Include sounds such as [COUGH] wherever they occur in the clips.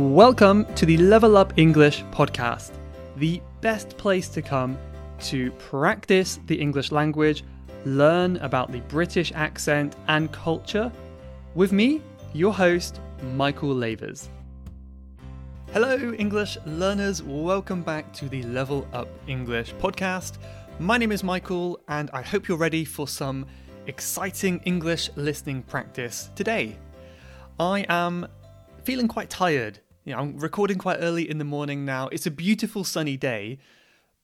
Welcome to the Level Up English podcast, the best place to come to practice the English language, learn about the British accent and culture, with me, your host, Michael Lavers. Hello, English learners. Welcome back to the Level Up English podcast. My name is Michael, and I hope you're ready for some exciting English listening practice today. I am feeling quite tired. Know, I'm recording quite early in the morning now. It's a beautiful sunny day,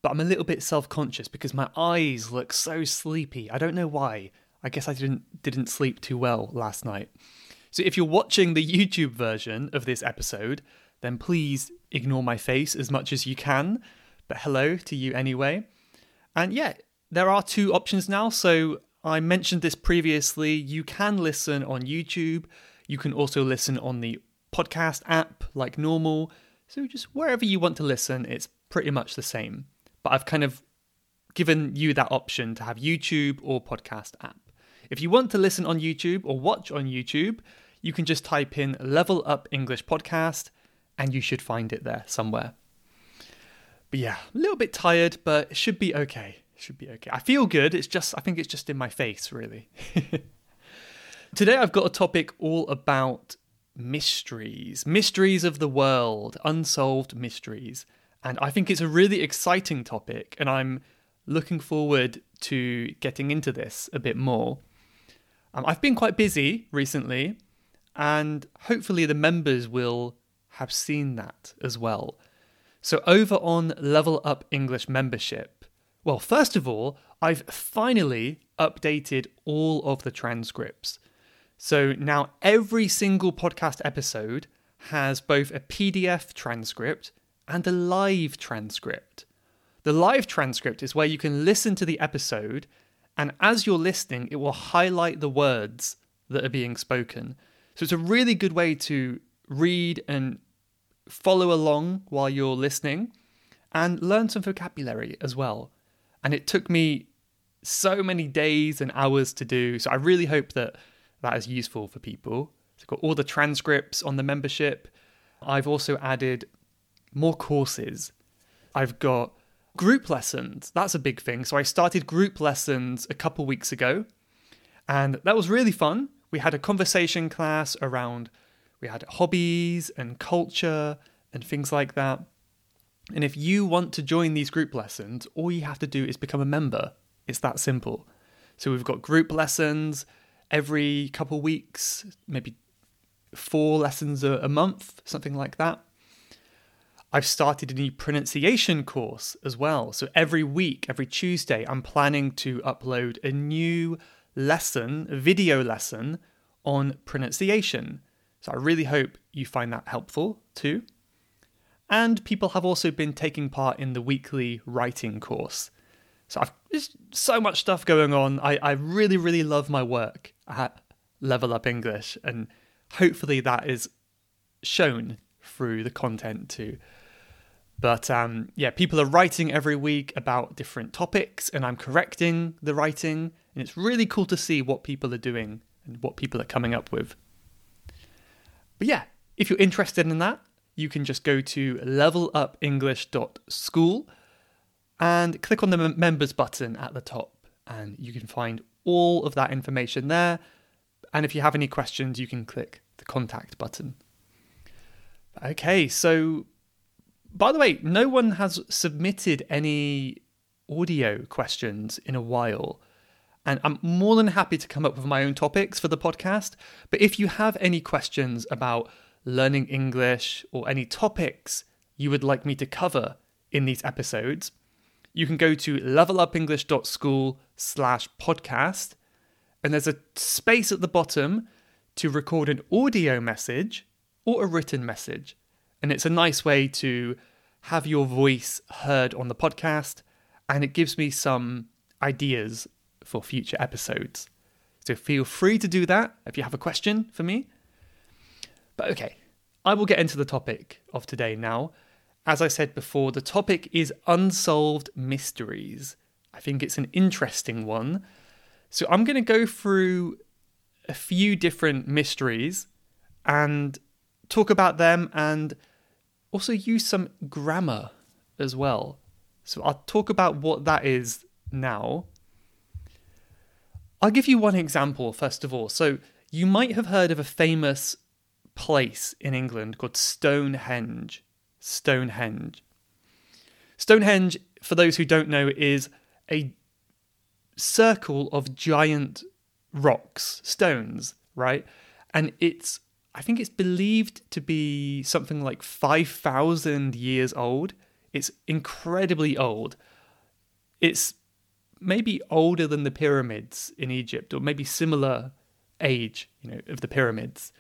but I'm a little bit self-conscious because my eyes look so sleepy. I don't know why. I guess I didn't didn't sleep too well last night. So if you're watching the YouTube version of this episode, then please ignore my face as much as you can. But hello to you anyway. And yeah, there are two options now. So I mentioned this previously. You can listen on YouTube. You can also listen on the podcast app like normal. So just wherever you want to listen, it's pretty much the same. But I've kind of given you that option to have YouTube or podcast app. If you want to listen on YouTube or watch on YouTube, you can just type in Level Up English Podcast and you should find it there somewhere. But yeah, a little bit tired, but it should be okay. It should be okay. I feel good. It's just, I think it's just in my face, really. [LAUGHS] Today, I've got a topic all about mysteries, mysteries of the world, unsolved mysteries. And I think it's a really exciting topic, and I'm looking forward to getting into this a bit more. Um, I've been quite busy recently, and hopefully, the members will have seen that as well. So, over on Level Up English membership, well, first of all, I've finally updated all of the transcripts. So now every single podcast episode has both a PDF transcript and a live transcript. The live transcript is where you can listen to the episode, and as you're listening, it will highlight the words that are being spoken. So it's a really good way to read and follow along while you're listening and learn some vocabulary as well. And it took me so many days and hours to do. So I really hope that that is useful for people. So I've got all the transcripts on the membership. I've also added more courses. I've got group lessons. That's a big thing. So I started group lessons a couple weeks ago, and that was really fun. We had a conversation class around we had hobbies and culture and things like that. And if you want to join these group lessons, all you have to do is become a member. It's that simple. So we've got group lessons every couple weeks, maybe four lessons a, a month, something like that. I've started a new pronunciation course as well. So every week, every Tuesday, I'm planning to upload a new lesson, a video lesson on pronunciation. So I really hope you find that helpful too. And people have also been taking part in the weekly writing course. So I've, there's so much stuff going on. I, I really, really love my work at Level Up English, and hopefully that is shown through the content too. But um, yeah, people are writing every week about different topics, and I'm correcting the writing, and it's really cool to see what people are doing and what people are coming up with. But yeah, if you're interested in that, you can just go to levelupenglish.school and click on the members button at the top, and you can find all of that information there. And if you have any questions, you can click the contact button. Okay, so by the way, no one has submitted any audio questions in a while. And I'm more than happy to come up with my own topics for the podcast. But if you have any questions about learning English or any topics you would like me to cover in these episodes, you can go to levelupenglish.school slash podcast, and there's a space at the bottom to record an audio message or a written message. And it's a nice way to have your voice heard on the podcast, and it gives me some ideas for future episodes. So feel free to do that if you have a question for me. But okay, I will get into the topic of today now. As I said before, the topic is unsolved mysteries. I think it's an interesting one. So I'm going to go through a few different mysteries and talk about them and also use some grammar as well. So I'll talk about what that is now. I'll give you one example first of all. So you might have heard of a famous place in England called Stonehenge. Stonehenge. Stonehenge, for those who don't know, is a circle of giant rocks, stones, right? And it's, I think it's believed to be something like 5,000 years old. It's incredibly old. It's maybe older than the pyramids in Egypt, or maybe similar age, you know, of the pyramids.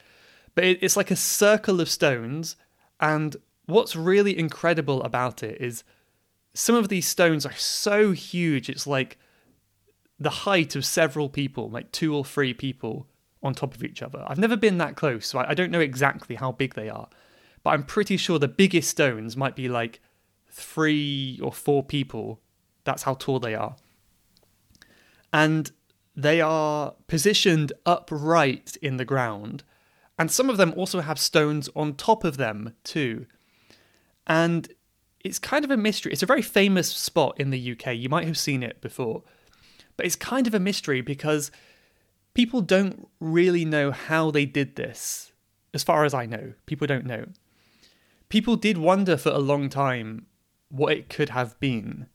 But it's like a circle of stones, and what's really incredible about it is some of these stones are so huge. It's like the height of several people, like two or three people on top of each other. I've never been that close, so I don't know exactly how big they are. But I'm pretty sure the biggest stones might be like three or four people. That's how tall they are. And they are positioned upright in the ground. And some of them also have stones on top of them, too. And it's kind of a mystery. It's a very famous spot in the UK. You might have seen it before. But it's kind of a mystery because people don't really know how they did this. As far as I know, people don't know. People did wonder for a long time what it could have been.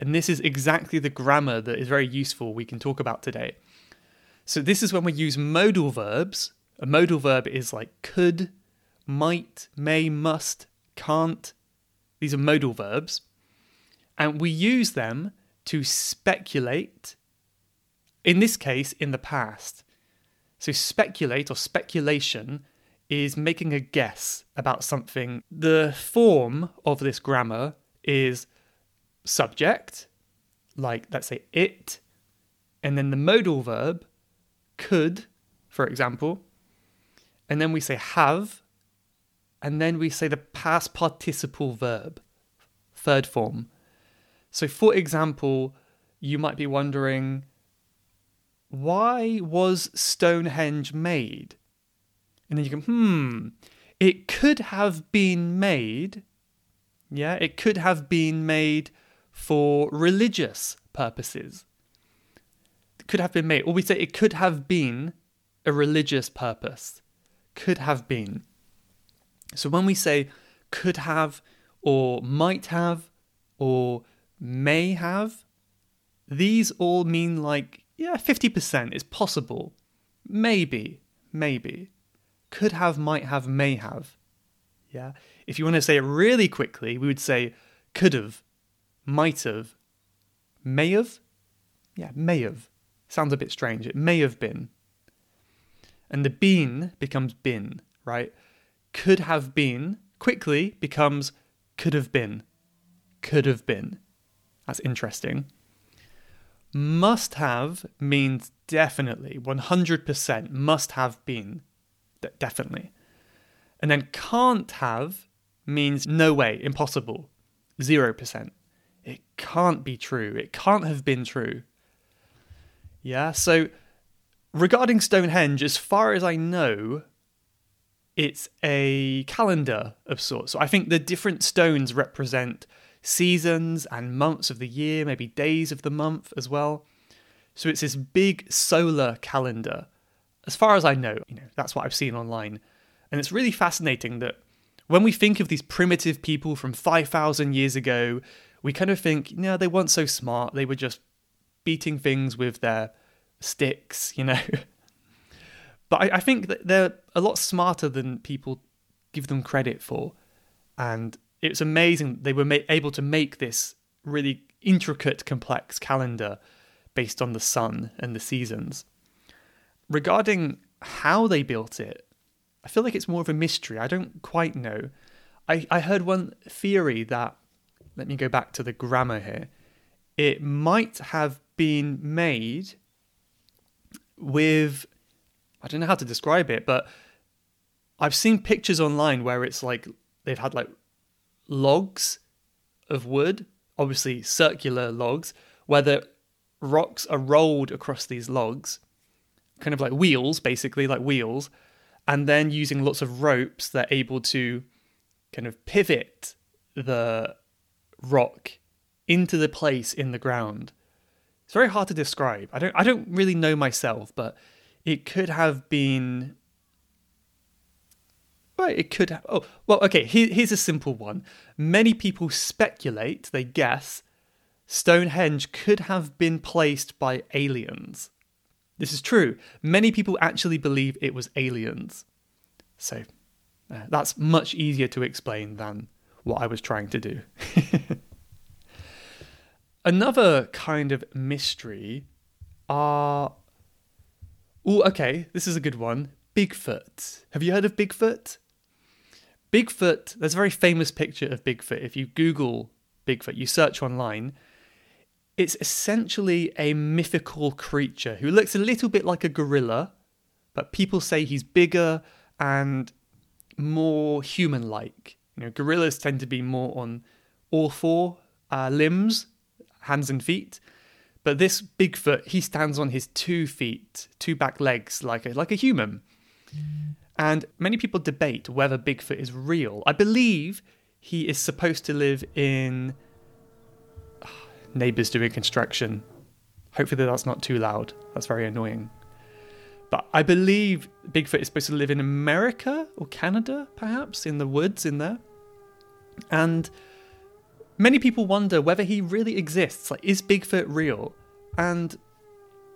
And this is exactly the grammar that is very useful we can talk about today. So, this is when we use modal verbs. A modal verb is like could, might, may, must, can't. These are modal verbs. And we use them to speculate, in this case, in the past. So, speculate or speculation is making a guess about something. The form of this grammar is subject, like let's say it, and then the modal verb, could, for example, and then we say have, and then we say the past participle verb, third form. So, for example, you might be wondering, why was Stonehenge made? And then you go, hmm, it could have been made, yeah, it could have been made for religious purposes. It could have been made, or we say it could have been a religious purpose. Could have been. So when we say could have, or might have, or may have. These all mean like, yeah, 50% is possible. Maybe, maybe. Could have, might have, may have. Yeah. If you want to say it really quickly, we would say could have, might have, may have. Yeah, may have. Sounds a bit strange. It may have been. And the been becomes been, right? Could have been quickly becomes could have been. Could have been. That's interesting. Must have means definitely, 100% must have been. De- definitely. And then can't have means no way, impossible, 0%. It can't be true. It can't have been true. Yeah, so regarding Stonehenge, as far as I know, it's a calendar of sorts. So I think the different stones represent seasons and months of the year, maybe days of the month as well. So it's this big solar calendar. As far as I know, you know, that's what I've seen online. And it's really fascinating that when we think of these primitive people from 5,000 years ago, we kind of think, you know, they weren't so smart. They were just beating things with their sticks, you know. [LAUGHS] but I, I think that they're a lot smarter than people give them credit for. And it's amazing they were ma- able to make this really intricate, complex calendar based on the sun and the seasons. Regarding how they built it, I feel like it's more of a mystery. I don't quite know. I, I heard one theory that, let me go back to the grammar here, it might have been made with, I don't know how to describe it, but I've seen pictures online where it's like they've had like logs of wood, obviously circular logs, where the rocks are rolled across these logs, kind of like wheels, basically, like wheels. and then using lots of ropes, they're able to kind of pivot the rock into the place in the ground. It's very hard to describe. I don't I don't really know myself, but it could have been Well, it could have. Oh, well, okay. Here, here's a simple one. Many people speculate, they guess, Stonehenge could have been placed by aliens. This is true. Many people actually believe it was aliens. So uh, that's much easier to explain than what I was trying to do. [LAUGHS] Another kind of mystery are. Oh, okay, this is a good one. Bigfoot. Have you heard of Bigfoot? Bigfoot, there's a very famous picture of Bigfoot. If you Google Bigfoot, you search online, it's essentially a mythical creature who looks a little bit like a gorilla, but people say he's bigger and more human like. You know, gorillas tend to be more on all four uh, limbs, hands and feet. But this Bigfoot, he stands on his two feet, two back legs, like a, like a human. And many people debate whether Bigfoot is real. I believe he is supposed to live in [SIGHS] neighbors doing construction. Hopefully that's not too loud. That's very annoying. But I believe Bigfoot is supposed to live in America or Canada, perhaps, in the woods in there. And many people wonder whether he really exists. Like, is Bigfoot real? And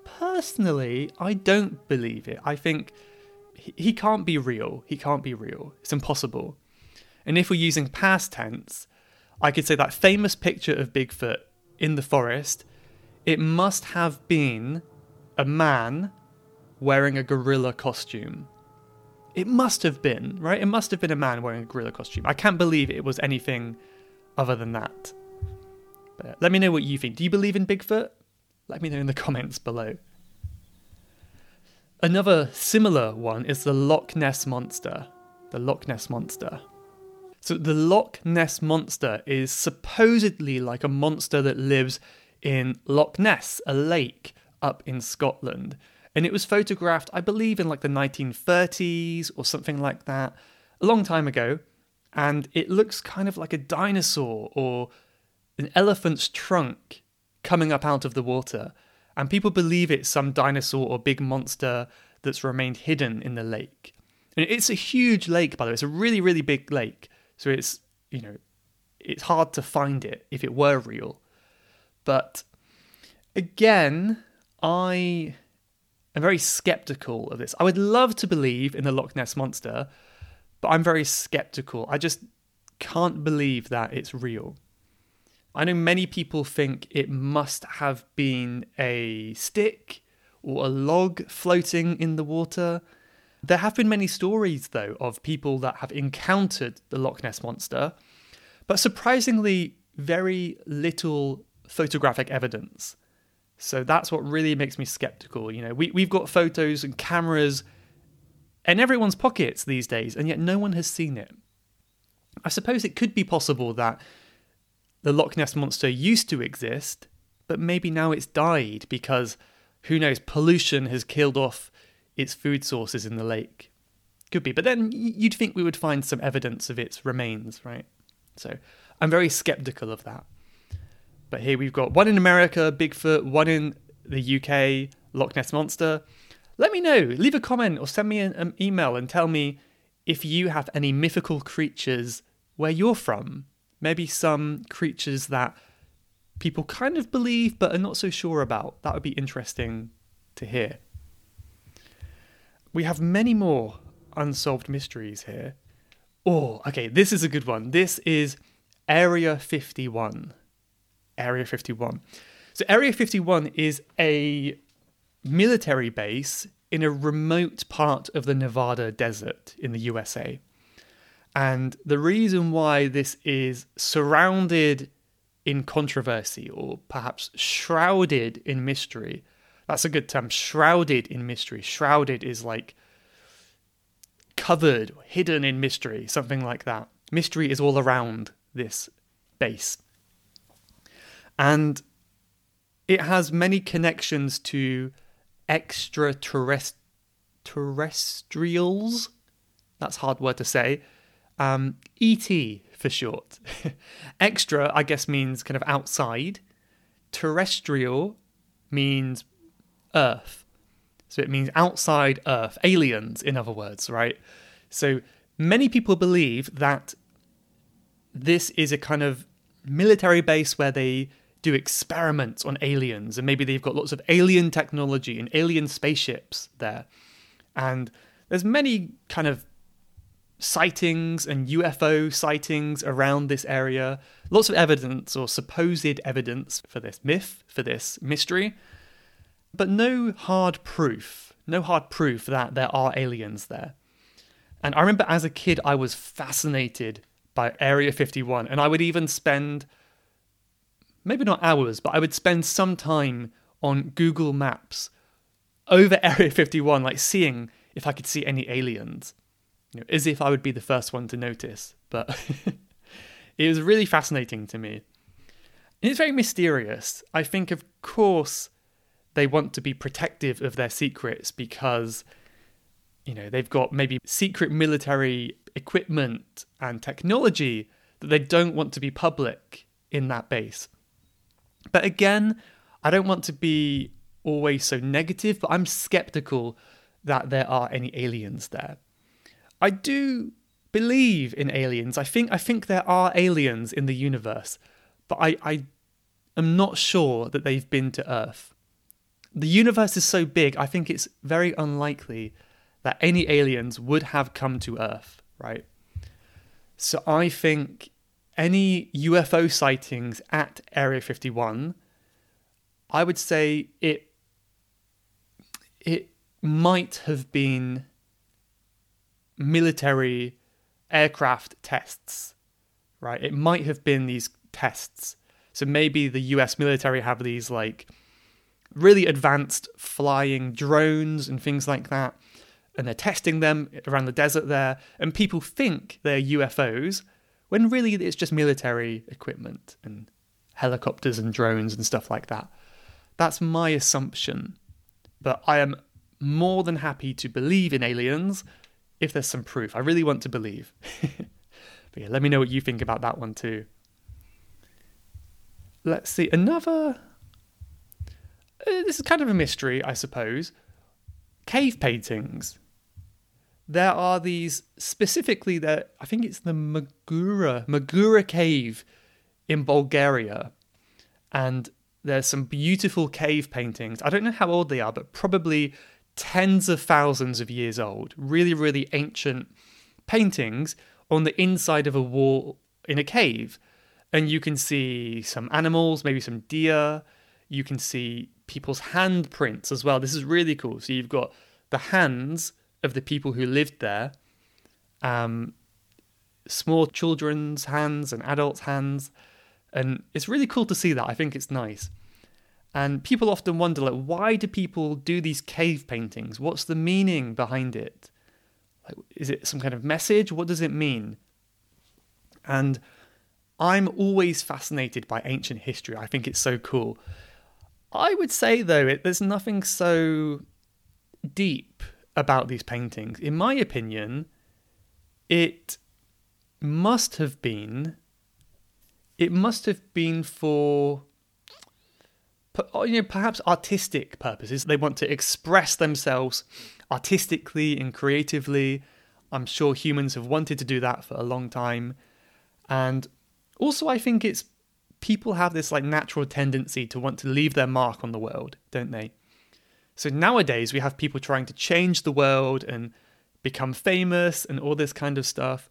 personally, I don't believe it. I think he can't be real. He can't be real. It's impossible. And if we're using past tense, I could say that famous picture of Bigfoot in the forest, it must have been a man wearing a gorilla costume. It must have been, right? It must have been a man wearing a gorilla costume. I can't believe it was anything other than that. But let me know what you think. Do you believe in Bigfoot? Let me know in the [LAUGHS] comments below. Another similar one is the Loch Ness Monster. The Loch Ness Monster. So, the Loch Ness Monster is supposedly like a monster that lives in Loch Ness, a lake up in Scotland. And it was photographed, I believe, in like the 1930s or something like that, a long time ago. And it looks kind of like a dinosaur or an elephant's trunk coming up out of the water and people believe it's some dinosaur or big monster that's remained hidden in the lake. And it's a huge lake, by the way. It's a really, really big lake. So it's, you know, it's hard to find it if it were real. But again, I am very skeptical of this. I would love to believe in the Loch Ness monster, but I'm very skeptical. I just can't believe that it's real. I know many people think it must have been a stick or a log floating in the water. There have been many stories, though, of people that have encountered the Loch Ness Monster, but surprisingly, very little photographic evidence. So that's what really makes me skeptical. You know, we, we've got photos and cameras in everyone's pockets these days, and yet no one has seen it. I suppose it could be possible that the Loch Ness Monster used to exist, but maybe now it's died because, who knows, pollution has killed off its food sources in the lake. Could be. But then you'd think we would find some evidence of its remains, right? So I'm very skeptical of that. But here we've got one in America, Bigfoot, one in the UK, Loch Ness Monster. Let me know. Leave a comment or send me an, an email and tell me if you have any mythical creatures where you're from maybe some creatures that people kind of believe but are not so sure about. That would be interesting to hear. We have many more unsolved mysteries here. Oh, okay, this is a good one. This is Area 51. Area 51. So, Area 51 is a military base in a remote part of the Nevada desert in the USA. And the reason why this is surrounded in controversy or perhaps shrouded in mystery, that's a good term, shrouded in mystery. Shrouded is like covered, hidden in mystery, something like that. Mystery is all around this base. And it has many connections to extraterrestrials That's a hard word to say. Um, ET for short. [LAUGHS] Extra, I guess, means kind of outside. Terrestrial means Earth. So it means outside Earth, aliens, in other words, right? So many people believe that this is a kind of military base where they do experiments on aliens, and maybe they've got lots of alien technology and alien spaceships there. And there's many kind of sightings and UFO sightings around this area. Lots of evidence or supposed evidence for this myth, for this mystery, but no hard proof. No hard proof that there are aliens there. And I remember as a kid, I was fascinated by Area 51, and I would even spend maybe not hours, but I would spend some time on Google Maps over [LAUGHS] Area 51, like seeing if I could see any aliens, you know, as if I would be the first one to notice. But [LAUGHS] it was really fascinating to me. And it's very mysterious. I think, of course, they want to be protective of their secrets because, you know, they've got maybe secret military equipment and technology that they don't want to be public in that base. But again, I don't want to be always so negative, but I'm skeptical that there are any aliens there. I do believe in aliens. I think I think there are aliens in the universe, but I, I am not sure that they've been to Earth. The universe is so big, I think it's very unlikely that any aliens would have come to Earth, right? So I think any UFO sightings at Area 51, I would say it it might have been military aircraft tests, right? It might have been these tests. So maybe the US military have these like really advanced flying drones and things like that, and they're testing them around the desert there, and people think they're UFOs when really it's just military equipment and helicopters and drones and stuff like that. That's my assumption. But I am more than happy to believe in aliens if there's some proof. I really want to believe. [LAUGHS] but yeah, let me know what you think about that one too. Let's see. Another. Uh, this is kind of a mystery, I suppose. Cave paintings there are these specifically that I think it's the Magura Magura cave in Bulgaria, and there's some beautiful cave paintings. I don't know how old they are, but probably tens of thousands of years old. Really, really ancient paintings on the inside of a wall in a cave, and you can see some animals, maybe some deer. You can see people's handprints as well. This is really cool. So you've got the hands of the people who lived there, um, small children's hands and adults' hands, and it's really cool to see that. I think it's nice. And people often wonder, like, why do people do these cave paintings? What's the meaning behind it? Like, is it some kind of message? What does it mean? And I'm always fascinated by ancient history. I think it's so cool. I would say, though, it, there's nothing so deep about these paintings. In my opinion, it must have been it must have been for you know perhaps artistic purposes. They want to express themselves artistically and creatively. I'm sure humans have wanted to do that for a long time. And also i think it's people have this like natural tendency to want to leave their mark on the world don't they so nowadays we have people trying to change the world and become famous and all this kind of stuff.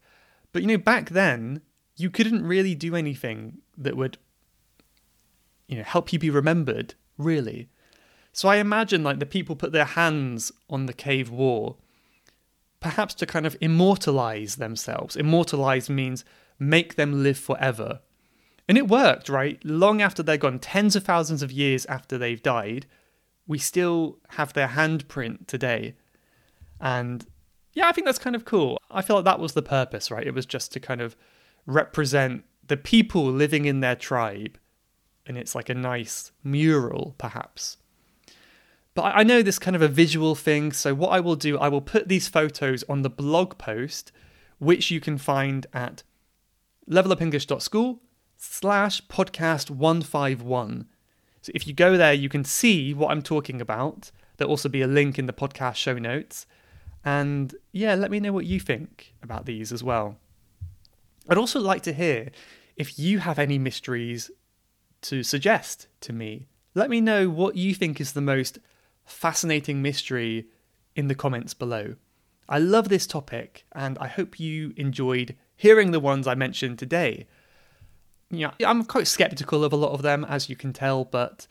But you know, back then you couldn't really do anything that would you know help you be remembered, really. So I imagine like the people put their hands on the cave wall perhaps to kind of immortalize themselves. Immortalize means make them live forever. And it worked, right? Long after they're gone, tens of thousands of years after they've died, we still have their handprint today. And yeah, I think that's kind of cool. I feel like that was the purpose, right? It was just to kind of represent the people living in their tribe. And it's like a nice mural, perhaps. But I know this kind of a visual thing, so what I will do, I will put these photos on the blog post, which you can find at levelupenglish.school slash podcast 151. So if you go there, you can see what I'm talking about. There'll also be a link in the podcast show notes. And yeah, let me know what you think about these as well. I'd also like to hear if you have any mysteries to suggest to me. Let me know what you think is the most fascinating mystery in the comments below. I love this topic and I hope you enjoyed hearing the ones I mentioned today. Yeah, I'm quite skeptical of a lot of them, as you can tell, but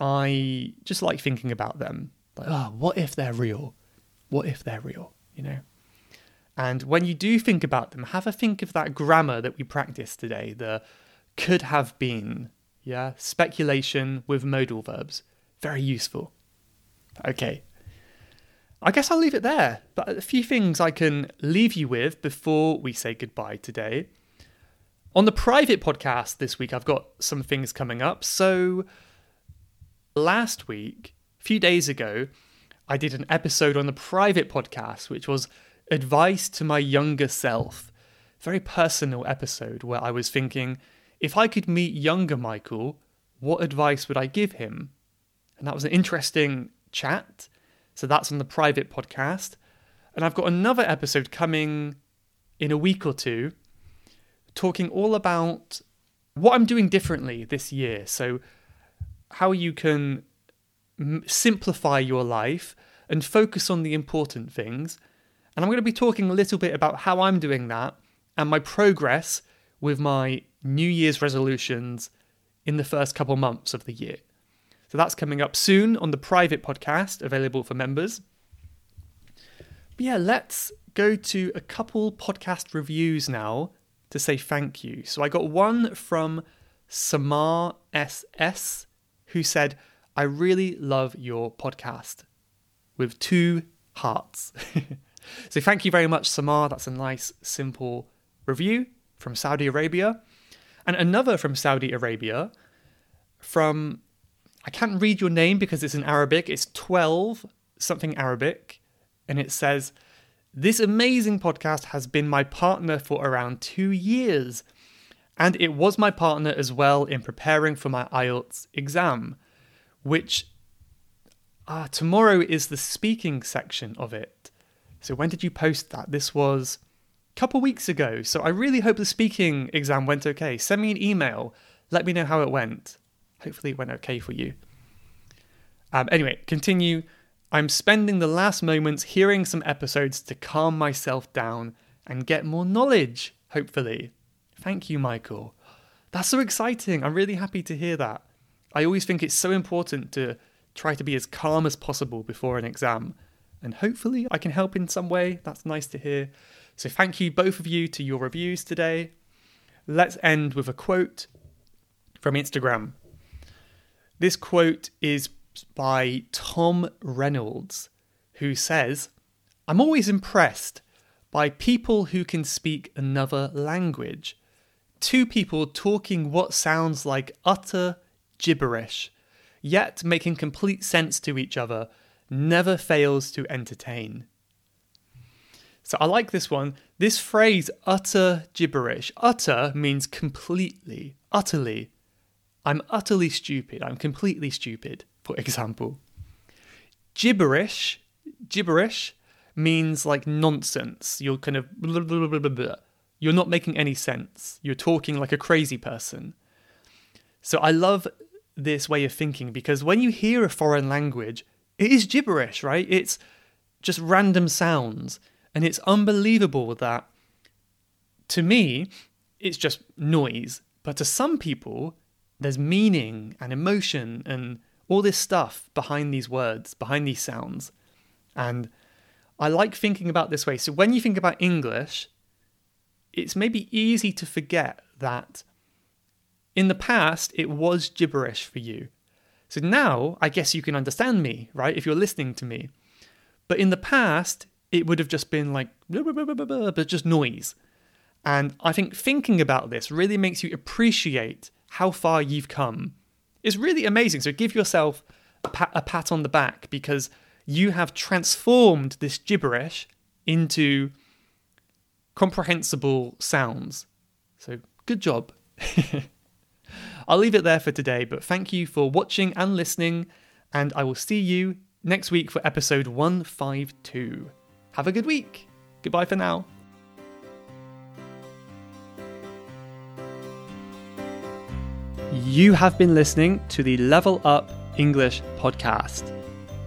I just like thinking about them. Like, oh, what if they're real? What if they're real? You know? And when you do think about them, have a think of that grammar that we practiced today, the could have been, yeah, speculation with modal verbs. Very useful. Okay. I guess I'll leave it there, but a few things I can leave you with before we say goodbye today. On the private podcast this week, I've got some things coming up. So, last week, a few days ago, I did an episode on the private podcast, which was advice to my younger self. Very personal episode where I was thinking, if I could meet younger Michael, what advice would I give him? And that was an interesting chat. So that's on the private podcast. And I've got another episode coming in a week or two talking all about what I'm doing differently this year. So, how you can m- simplify your life and focus on the important things. And I'm going to be talking a little bit about how I'm doing that and my progress with my New Year's resolutions in the first couple months of the year. So that's coming up soon on the private podcast available for members. But yeah, let's go to a couple podcast reviews now to say thank you. So I got one from Samar SS who said, I really love your podcast with two hearts. [LAUGHS] so thank you very much, Samar. That's a nice, simple review from Saudi Arabia. And another from Saudi Arabia from, I can't read your name because it's in Arabic, it's 12 something Arabic. And it says, this amazing podcast has been my partner for around two years, and it was my partner as well in preparing for my IELTS exam, which uh, tomorrow is the speaking section of it. So when did you post that? This was a couple weeks ago. So I really hope the speaking exam went okay. Send me an email. Let me know how it went. Hopefully it went okay for you. Um, anyway, continue I'm spending the last moments hearing some episodes to calm myself down and get more knowledge, hopefully. Thank you, Michael. That's so exciting. I'm really happy to hear that. I always think it's so important to try to be as calm as possible before an exam. And hopefully, I can help in some way. That's nice to hear. So, thank you, both of you, to your reviews today. Let's end with a quote from Instagram. This quote is by Tom Reynolds, who says, I'm always impressed by people who can speak another language. Two people talking what sounds like utter gibberish, yet making complete sense to each other, never fails to entertain. So I like this one. This phrase, utter gibberish, utter means completely, utterly. I'm utterly stupid. I'm completely stupid for example. Gibberish, gibberish means like nonsense. You're kind of blah, [LAUGHS] blah, blah, you're not making any sense. You're talking like a crazy person. So I love this way of thinking because when you hear a foreign language, it is gibberish, right? It's just random sounds. And it's unbelievable that to me, it's just noise. But to some people, there's meaning and emotion and all this stuff behind these words, behind these sounds. And I like thinking about this way. So when you think about English, it's maybe easy to forget that in the past it was gibberish for you. So now I guess you can understand me, right? If you're listening to me. But in the past, it would have just been like, but just noise. And I think thinking about this really makes you appreciate how far you've come is really amazing. So give yourself a pat, a pat on the back because you have transformed this gibberish into comprehensible sounds. So good job. [LAUGHS] I'll leave it there for today, but thank you for watching and listening, and I will see you next week for episode 152. Have a good week. Goodbye for now. You have been listening to the Level Up English podcast.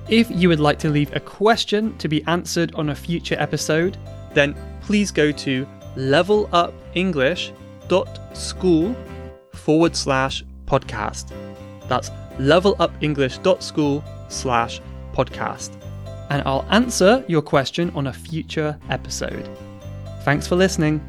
If you would like to leave a question to be answered on a future episode, then please go to levelupenglish.school forward slash podcast. That's levelupenglish.school slash podcast. And I'll answer your question on a future episode. Thanks for listening.